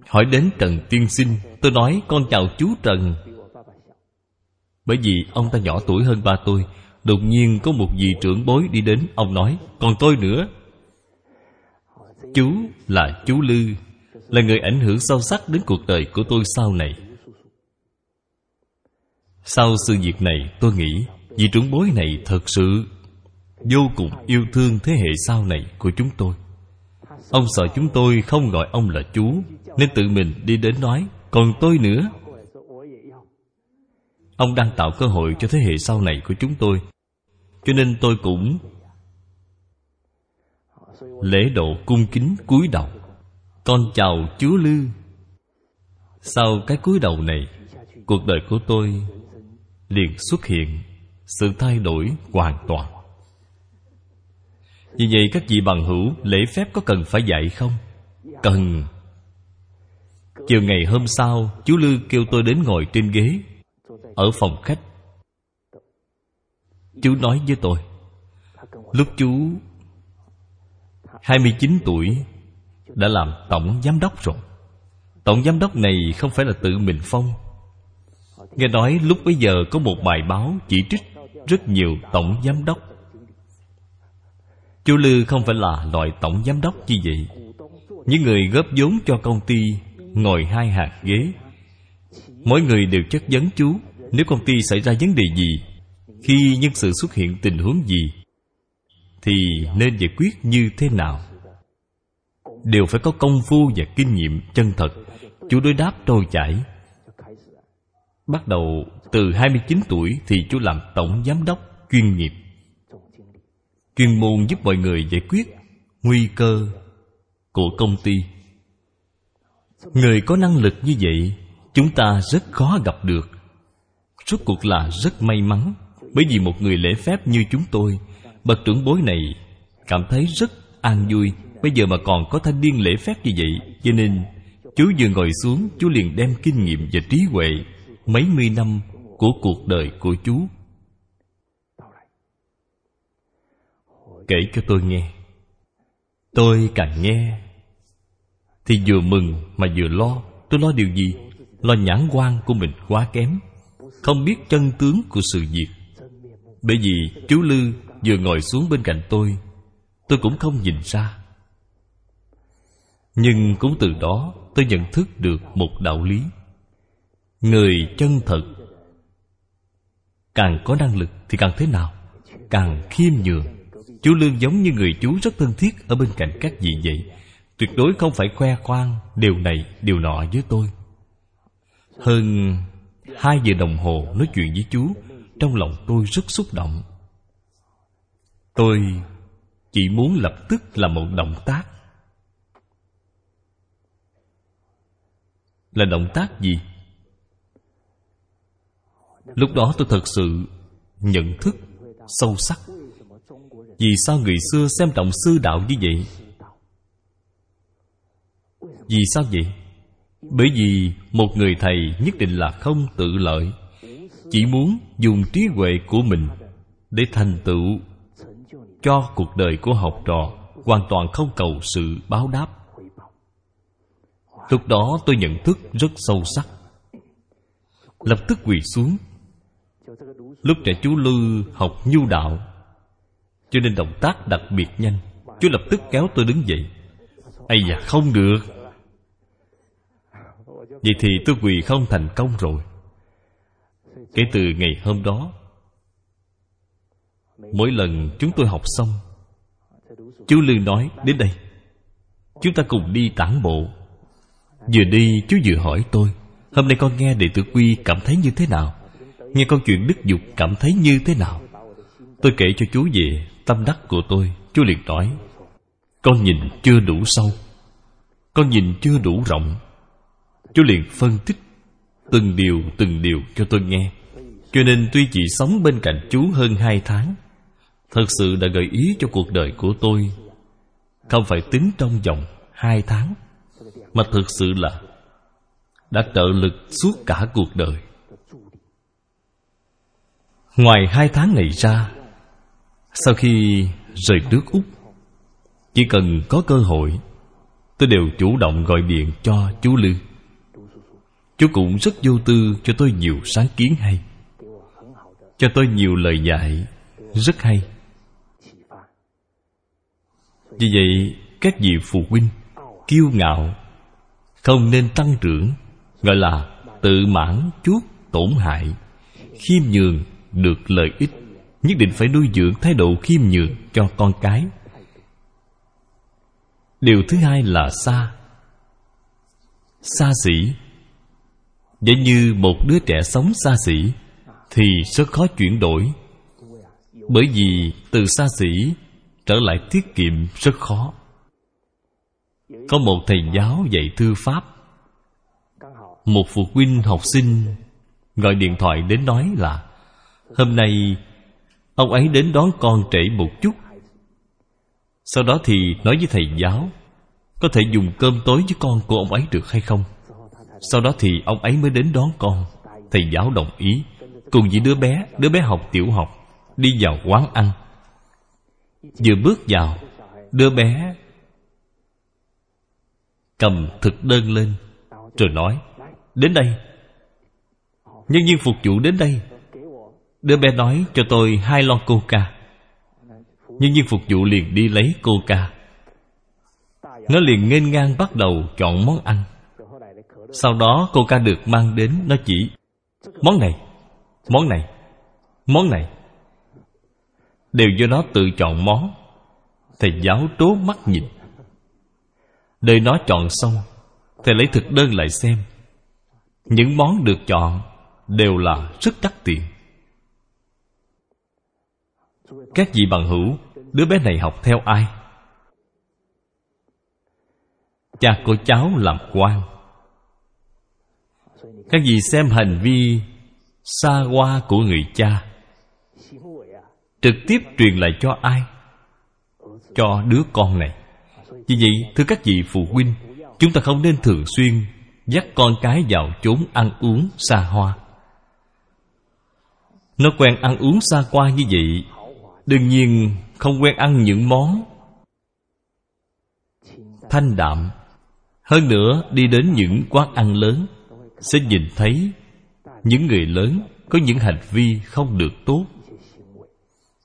Hỏi đến trần tiên sinh, tôi nói, con chào chú trần. Bởi vì ông ta nhỏ tuổi hơn ba tôi, Đột nhiên có một vị trưởng bối đi đến, Ông nói, Còn tôi nữa. Chú là chú Lư, Là người ảnh hưởng sâu sắc đến cuộc đời của tôi sau này. Sau sự việc này, tôi nghĩ Vị trưởng bối này thật sự Vô cùng yêu thương thế hệ sau này của chúng tôi. Ông sợ chúng tôi không gọi ông là chú, Nên tự mình đi đến nói, Còn tôi nữa? Ông đang tạo cơ hội cho thế hệ sau này của chúng tôi. Cho nên tôi cũng Lễ độ cung kính cúi đầu. Con chào Chúa Lư. Sau cái cúi đầu này, Cuộc đời của tôi liền xuất hiện Sự thay đổi hoàn toàn. Vì vậy các vị bằng hữu, Lễ phép có cần phải dạy không? Cần. Chiều ngày hôm sau, Chú Lư kêu tôi đến ngồi trên ghế, ở phòng khách. Chú nói với tôi, lúc chú 29 tuổi, đã làm tổng giám đốc rồi. Tổng giám đốc này không phải là tự mình phong. Nghe nói lúc bấy giờ có một bài báo chỉ trích rất nhiều tổng giám đốc chú lư không phải là loại tổng giám đốc như vậy những người góp vốn cho công ty ngồi hai hạt ghế. Mỗi người đều chất vấn chú, nếu công ty xảy ra vấn đề gì, khi nhân sự xuất hiện tình huống gì, thì nên giải quyết như thế nào. Đều phải có công phu và kinh nghiệm chân thật. Chú đối đáp trôi chảy. Bắt đầu từ 29 tuổi thì chú làm tổng giám đốc chuyên nghiệp chuyên môn giúp mọi người giải quyết nguy cơ của công ty. Người có năng lực như vậy, chúng ta rất khó gặp được. Rốt cuộc là rất may mắn, Bởi vì một người lễ phép như chúng tôi, Bậc trưởng bối này Cảm thấy rất an vui. Bây giờ mà còn có thanh niên lễ phép như vậy, Cho nên chú vừa ngồi xuống Chú liền đem kinh nghiệm và trí huệ, Mấy mươi năm của cuộc đời của chú Kể cho tôi nghe. Tôi càng nghe, Thì vừa mừng mà vừa lo. Tôi lo điều gì? Lo nhãn quan của mình quá kém, không biết chân tướng của sự việc. Bởi vì chú lư vừa ngồi xuống bên cạnh tôi tôi cũng không nhìn ra. Nhưng cũng từ đó tôi nhận thức được một đạo lý. Người chân thật càng có năng lực thì càng thế nào? Càng khiêm nhường chú lương giống như người chú rất thân thiết ở bên cạnh các vị vậy. Tuyệt đối không phải khoe khoang, điều này, điều nọ với tôi. Hơn Hai giờ đồng hồ nói chuyện với chú, Trong lòng tôi rất xúc động. Tôi chỉ muốn lập tức làm một động tác. Là động tác gì? lúc đó tôi thật sự nhận thức sâu sắc vì sao người xưa xem trọng sư đạo như vậy? Vì sao vậy? Bởi vì một người thầy nhất định là không tự lợi. Chỉ muốn dùng trí huệ của mình để thành tựu cho cuộc đời của học trò, hoàn toàn không cầu sự báo đáp. Lúc đó tôi nhận thức rất sâu sắc. Lập tức quỳ xuống. Lúc trẻ chú lư học nhu đạo cho nên động tác đặc biệt nhanh. Chú lập tức kéo tôi đứng dậy. Ây da, không được. Vậy thì tôi quỳ không thành công rồi. Kể từ ngày hôm đó, mỗi lần chúng tôi học xong chú lư nói, đến đây. Chúng ta cùng đi tản bộ. Vừa đi chú vừa hỏi tôi, hôm nay con nghe đệ tử quy cảm thấy như thế nào? Nghe câu chuyện đức dục cảm thấy như thế nào? Tôi kể cho chú về tâm đắc của tôi chú liền nói, con nhìn chưa đủ sâu, con nhìn chưa đủ rộng. Chú liền phân tích từng điều từng điều cho tôi nghe. Cho nên tuy chỉ sống bên cạnh chú hơn hai tháng, thật sự đã gợi ý cho cuộc đời của tôi không phải tính trong vòng hai tháng, mà thực sự là đã trợ lực suốt cả cuộc đời. Ngoài hai tháng này ra sau khi rời nước úc, chỉ cần có cơ hội, tôi đều chủ động gọi điện cho chú lư. Chú cũng rất vô tư cho tôi nhiều sáng kiến hay, cho tôi nhiều lời dạy rất hay. Vì vậy, các vị phụ huynh kiêu ngạo, không nên tăng trưởng, gọi là tự mãn chuốc tổn hại, khiêm nhường được lợi ích nhất định phải nuôi dưỡng thái độ khiêm nhường cho con cái. Điều thứ hai là xa. Xa xỉ. Giống như một đứa trẻ sống xa xỉ thì rất khó chuyển đổi. Bởi vì từ xa xỉ trở lại tiết kiệm rất khó. Có một thầy giáo dạy thư pháp. Một phụ huynh học sinh gọi điện thoại đến nói là, hôm nay ông ấy đến đón con trễ một chút. Sau đó thì nói với thầy giáo, có thể dùng cơm tối với con của ông ấy được hay không? Sau đó thì ông ấy mới đến đón con. Thầy giáo đồng ý, cùng với đứa bé đứa bé học tiểu học, đi vào quán ăn. Vừa bước vào, đứa bé cầm thực đơn lên, rồi nói, đến đây. Nhân viên phục vụ đến đây đứa bé nói cho tôi hai lon coca. Nhân viên phục vụ liền đi lấy coca. Nó liền nghênh ngang bắt đầu chọn món ăn. Sau đó coca được mang đến, nó chỉ, món này món này món này. Đều do nó tự chọn món. Thầy giáo trố mắt nhìn. Đợi nó chọn xong, thầy lấy thực đơn lại xem. Những món được chọn đều là rất đắt tiền các vị bằng hữu, đứa bé này học theo ai? Cha của cháu làm quan. Các vị xem hành vi xa hoa của người cha. Trực tiếp truyền lại cho ai? Cho đứa con này. Vì vậy, thưa các vị phụ huynh, chúng ta không nên thường xuyên dắt con cái vào chốn ăn uống xa hoa. Nó quen ăn uống xa qua như vậy đương nhiên, không quen ăn những món thanh đạm. Hơn nữa, đi đến những quán ăn lớn, sẽ nhìn thấy những người lớn có những hành vi không được tốt.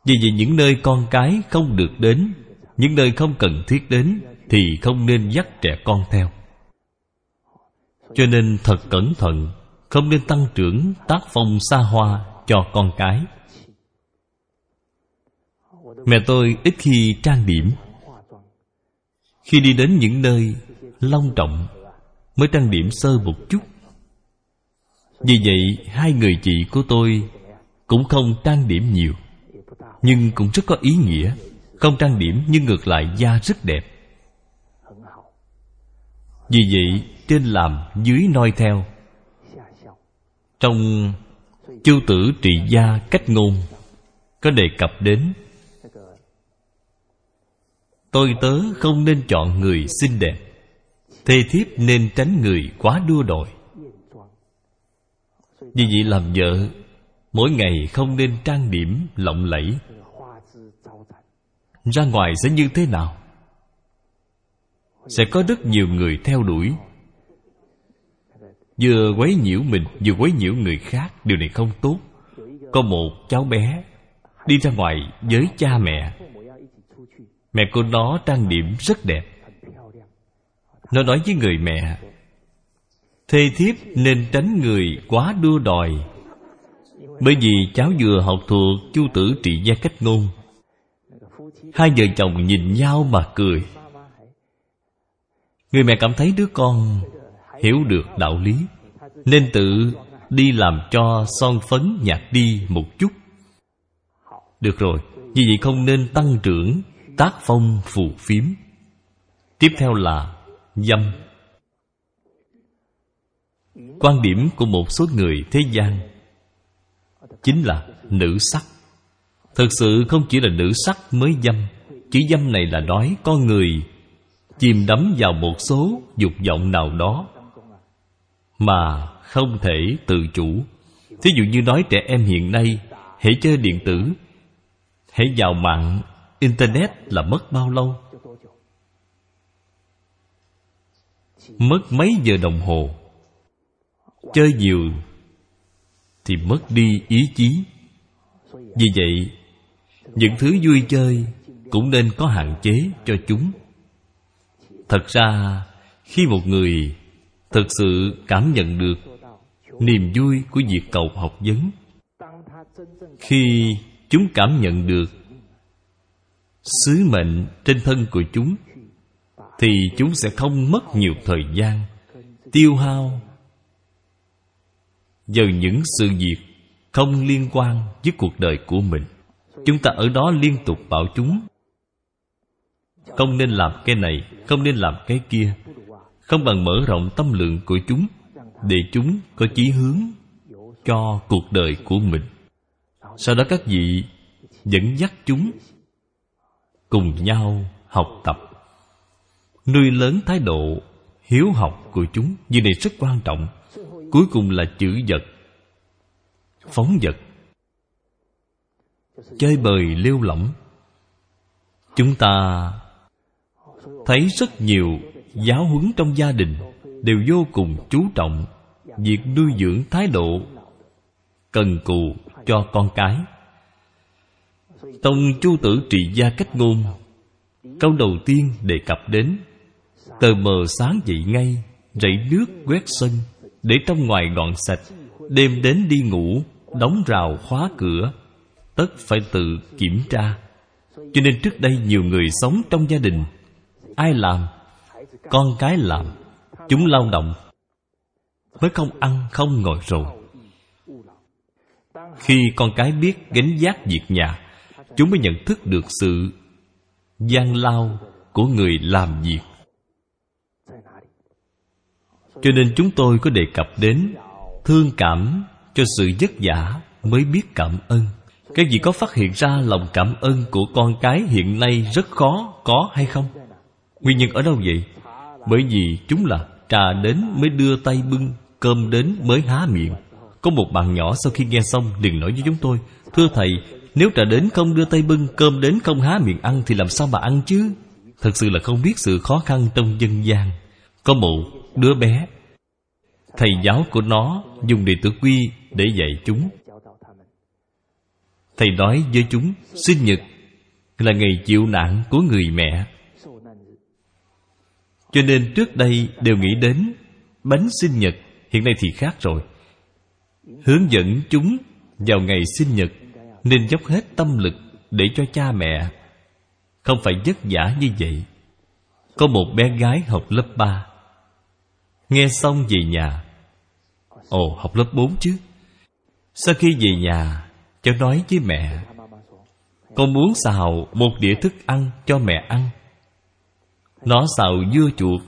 Vì vậy, những nơi con cái không được đến, những nơi không cần thiết đến thì không nên dắt trẻ con theo. Cho nên thật cẩn thận, không nên tăng trưởng tác phong xa hoa cho con cái mẹ tôi ít khi trang điểm. Khi đi đến những nơi long trọng, mới trang điểm sơ một chút. Vì vậy, hai người chị của tôi cũng không trang điểm nhiều, nhưng cũng rất có ý nghĩa. Không trang điểm nhưng ngược lại da rất đẹp. Vì vậy, trên làm dưới noi theo. Trong chu tử trị gia cách ngôn có đề cập đến tôi tớ không nên chọn người xinh đẹp. Thê thiếp nên tránh người quá đua đòi. Vì vậy làm vợ, mỗi ngày không nên trang điểm lộng lẫy. Ra ngoài sẽ như thế nào? Sẽ có rất nhiều người theo đuổi. Vừa quấy nhiễu mình, vừa quấy nhiễu người khác, điều này không tốt. Có một cháu bé đi ra ngoài với cha mẹ mẹ của nó trang điểm rất đẹp. Nó nói với người mẹ, thê thiếp nên tránh người quá đua đòi, bởi vì cháu vừa học thuộc chu tử trị gia cách ngôn. Hai vợ chồng nhìn nhau mà cười. Người mẹ cảm thấy đứa con hiểu được đạo lý, nên tự đi làm cho son phấn nhạt đi một chút. Được rồi, vì vậy không nên tăng trưởng tác phong phù phiếm. Tiếp theo là dâm. Quan điểm của một số người thế gian chính là nữ sắc. Thực sự không chỉ là nữ sắc mới dâm chữ dâm này là nói con người chìm đắm vào một số dục vọng nào đó mà không thể tự chủ. Thí dụ như nói trẻ em hiện nay, hãy chơi điện tử, hãy vào mạng internet là mất bao lâu? Mất mấy giờ đồng hồ? Chơi nhiều thì mất đi ý chí. Vì vậy, những thứ vui chơi cũng nên có hạn chế cho chúng. Thật ra, khi một người thực sự cảm nhận được niềm vui của việc cầu học vấn, khi chúng cảm nhận được sứ mệnh trên thân của chúng, thì chúng sẽ không mất nhiều thời gian, tiêu hao. Vào những sự việc không liên quan với cuộc đời của mình, chúng ta ở đó liên tục bảo chúng, không nên làm cái này, không nên làm cái kia, không bằng mở rộng tâm lượng của chúng, để chúng có chí hướng cho cuộc đời của mình. Sau đó các vị dẫn dắt chúng cùng nhau học tập. Nuôi lớn thái độ, hiếu học của chúng như này rất quan trọng. Cuối cùng là chữ vật, phóng vật. Chơi bời lêu lỏng. Chúng ta thấy rất nhiều giáo huấn trong gia đình đều vô cùng chú trọng việc nuôi dưỡng thái độ cần cù cho con cái tông chu tử trị gia cách ngôn. Câu đầu tiên đề cập đến, tờ mờ sáng dậy ngay rảy nước quét sân, để trong ngoài gọn sạch, đêm đến đi ngủ, đóng rào khóa cửa, tất phải tự kiểm tra. Cho nên trước đây nhiều người sống trong gia đình. Ai làm? Con cái làm. Chúng lao động. Mới không ăn, không ngồi rồi. Khi con cái biết gánh giác việc nhà chúng mới nhận thức được sự gian lao của người làm việc. Cho nên chúng tôi có đề cập đến thương cảm cho sự vất vả mới biết cảm ơn. Các vị có phát hiện ra lòng cảm ơn của con cái hiện nay rất khó có hay không? Nguyên nhân ở đâu vậy? Bởi vì chúng là trà đến mới đưa tay bưng, cơm đến mới há miệng. Có một bạn nhỏ sau khi nghe xong liền nói với chúng tôi, thưa thầy nếu trà đến không đưa tay bưng, cơm đến không há miệng ăn thì làm sao mà ăn chứ? Thật sự là không biết sự khó khăn trong dân gian. Có một đứa bé, thầy giáo của nó dùng đệ tử quy để dạy chúng. Thầy nói với chúng, sinh nhật là ngày chịu nạn của người mẹ. Cho nên trước đây đều nghĩ đến bánh sinh nhật, hiện nay thì khác rồi. Hướng dẫn chúng vào ngày sinh nhật nên dốc hết tâm lực để cho cha mẹ. Không phải vất vả như vậy. Có một bé gái học lớp 3 Nghe xong về nhà. Ồ, học lớp 4 chứ. Sau khi về nhà, Cháu nói với mẹ, Con muốn xào một đĩa thức ăn cho mẹ ăn. Nó xào dưa chuột.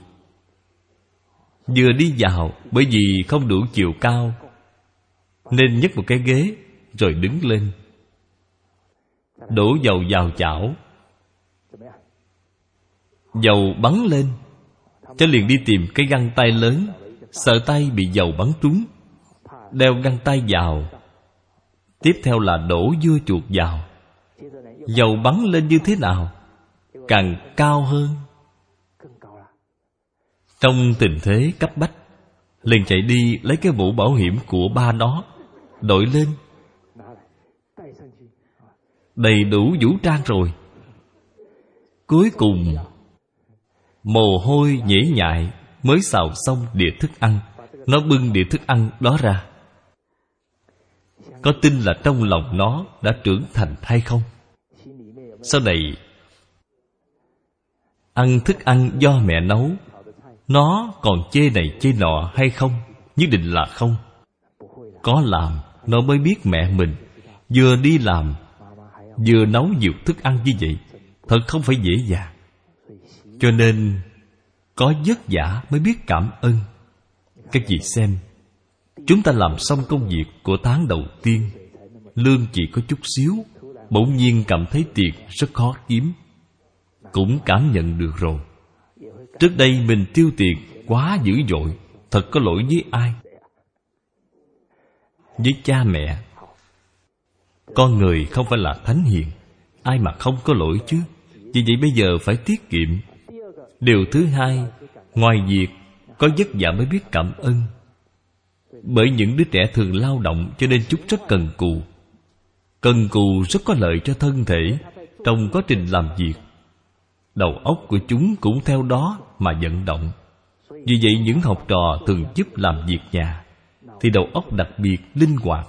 Vừa đi vào, Bởi vì không đủ chiều cao, Nên nhấc một cái ghế Rồi đứng lên. Đổ dầu vào chảo. Dầu bắn lên, Cho liền đi tìm cái găng tay lớn, Sợ tay bị dầu bắn trúng. Đeo găng tay vào, Tiếp theo là đổ dưa chuột vào. Dầu bắn lên như thế nào, Càng cao hơn. Trong tình thế cấp bách, liền chạy đi lấy cái mũ bảo hiểm của ba nó, Đội lên. Đầy đủ vũ trang rồi. Cuối cùng, Mồ hôi nhễ nhại Mới xào xong đĩa thức ăn. Nó bưng đĩa thức ăn đó ra. Có tin là trong lòng nó Đã trưởng thành hay không? Sau này, Ăn thức ăn do mẹ nấu, Nó còn chê này chê nọ hay không? Nhất định là không. Có làm, Nó mới biết mẹ mình. Vừa đi làm Vừa nấu nhiều thức ăn như vậy, Thật không phải dễ dàng. Cho nên, Có vất vả mới biết cảm ơn. Các vị xem, Chúng ta làm xong công việc của tháng đầu tiên, Lương chỉ có chút xíu, Bỗng nhiên cảm thấy tiền rất khó kiếm. Cũng cảm nhận được rồi. Trước đây mình tiêu tiền quá dữ dội, Thật có lỗi với ai? Với cha mẹ. Con người không phải là thánh hiền, Ai mà không có lỗi chứ? Vì vậy bây giờ phải tiết kiệm. Điều thứ hai, Ngoài việc có vất vả mới biết cảm ơn. Bởi những đứa trẻ thường lao động Cho nên chúng rất cần cù. Cần cù rất có lợi cho thân thể, Trong quá trình làm việc. Đầu óc của chúng cũng theo đó mà vận động. Vì vậy những học trò thường giúp làm việc nhà, Thì đầu óc đặc biệt linh hoạt.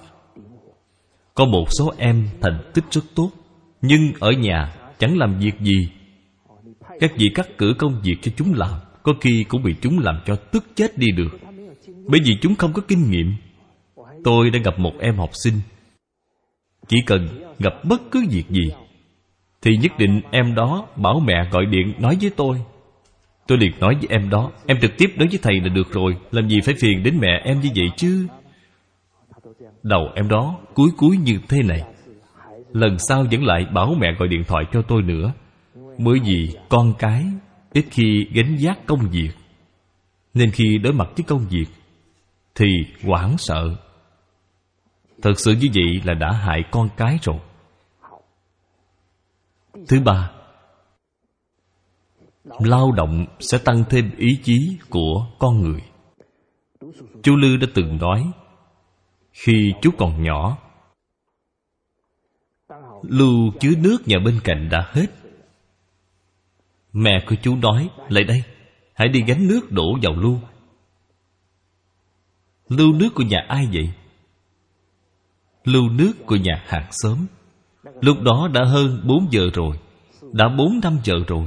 Có một số em thành tích rất tốt, Nhưng ở nhà chẳng làm việc gì. Các vị cắt cử công việc cho chúng làm, Có khi cũng bị chúng làm cho tức chết đi được. Bởi vì chúng không có kinh nghiệm. Tôi đã gặp một em học sinh. Chỉ cần gặp bất cứ việc gì, Thì nhất định em đó bảo mẹ gọi điện nói với tôi. Tôi liền nói với em đó, Em trực tiếp nói với thầy là được rồi, Làm gì phải phiền đến mẹ em như vậy chứ? Đầu em đó, cúi cúi như thế này. Lần sau vẫn lại bảo mẹ gọi điện thoại cho tôi nữa. Bởi vì con cái, Ít khi gánh giác công việc. Nên khi đối mặt với công việc, Thì hoảng sợ. Thật sự như vậy là đã hại con cái rồi. Thứ ba, Lao động sẽ tăng thêm ý chí của con người. Chú Lư đã từng nói khi chú còn nhỏ. Lưu chứa nước nhà bên cạnh đã hết. Mẹ của chú nói, Lại đây, Hãy đi gánh nước đổ vào lưu. Lưu nước của nhà ai vậy? Lưu nước của nhà hàng xóm. Lúc đó đã hơn bốn giờ rồi, Đã bốn năm giờ rồi.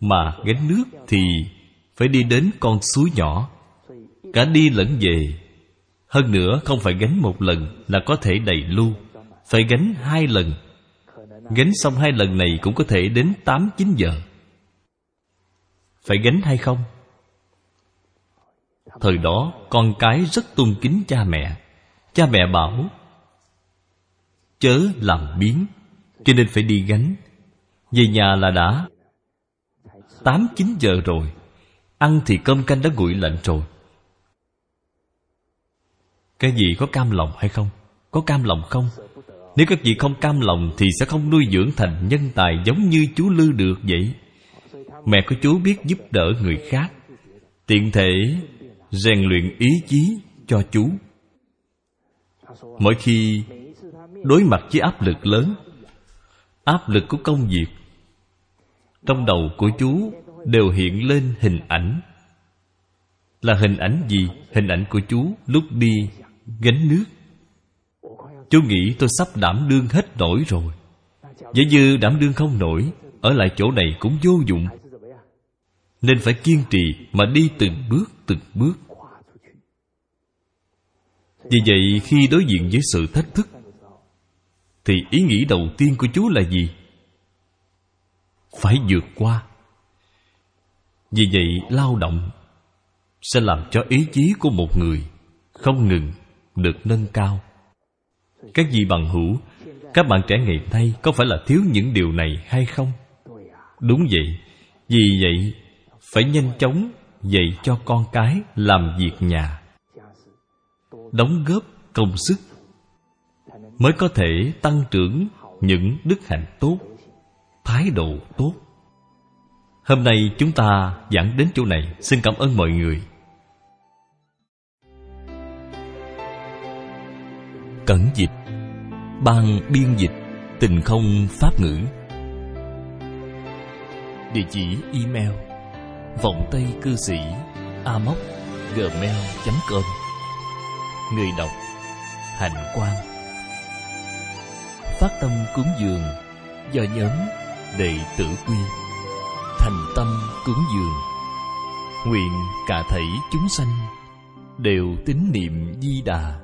Mà gánh nước thì Phải đi đến con suối nhỏ. Cả đi lẫn về. Hơn nữa, không phải gánh một lần Là có thể đầy lưu, Phải gánh hai lần. Gánh xong hai lần này cũng có thể đến 8-9 giờ. Phải gánh hay không? Thời đó, con cái rất tôn kính cha mẹ. Cha mẹ bảo, Chớ làm biến Cho nên phải đi gánh. Về nhà là đã Tám, chín giờ rồi. Ăn thì cơm canh đã nguội lạnh rồi. Cái gì có cam lòng hay không? Có cam lòng không? Nếu các vị không cam lòng Thì sẽ không nuôi dưỡng thành nhân tài Giống như chú Lư được vậy. Mẹ của chú biết giúp đỡ người khác. Tiện thể, rèn luyện ý chí cho chú Mỗi khi đối mặt với áp lực lớn, áp lực của công việc, trong đầu của chú đều hiện lên hình ảnh. Là hình ảnh gì? Hình ảnh của chú lúc đi gánh nước. Chú nghĩ tôi sắp đảm đương hết nổi rồi. Giả như đảm đương không nổi, ở lại chỗ này cũng vô dụng. Nên phải kiên trì mà đi từng bước từng bước. Vì vậy, khi đối diện với sự thách thức, thì ý nghĩ đầu tiên của chú là gì? Phải vượt qua. Vì vậy, lao động sẽ làm cho ý chí của một người không ngừng được nâng cao. Các vị bằng hữu, các bạn trẻ ngày nay có phải là thiếu những điều này hay không? Đúng vậy, vì vậy phải nhanh chóng dạy cho con cái làm việc nhà, đóng góp công sức mới có thể tăng trưởng những đức hạnh tốt, thái độ tốt. Hôm nay chúng ta giảng đến chỗ này. Xin cảm ơn mọi người. Cẩn dịch ban biên dịch tình không pháp ngữ. Địa chỉ email vọng tây cư sĩ a gmail com. Người đọc hạnh quan phát tâm cúng dường do nhóm đệ tử quy. Thành tâm cúng dường. Nguyện cả thảy chúng sanh đều tín niệm di đà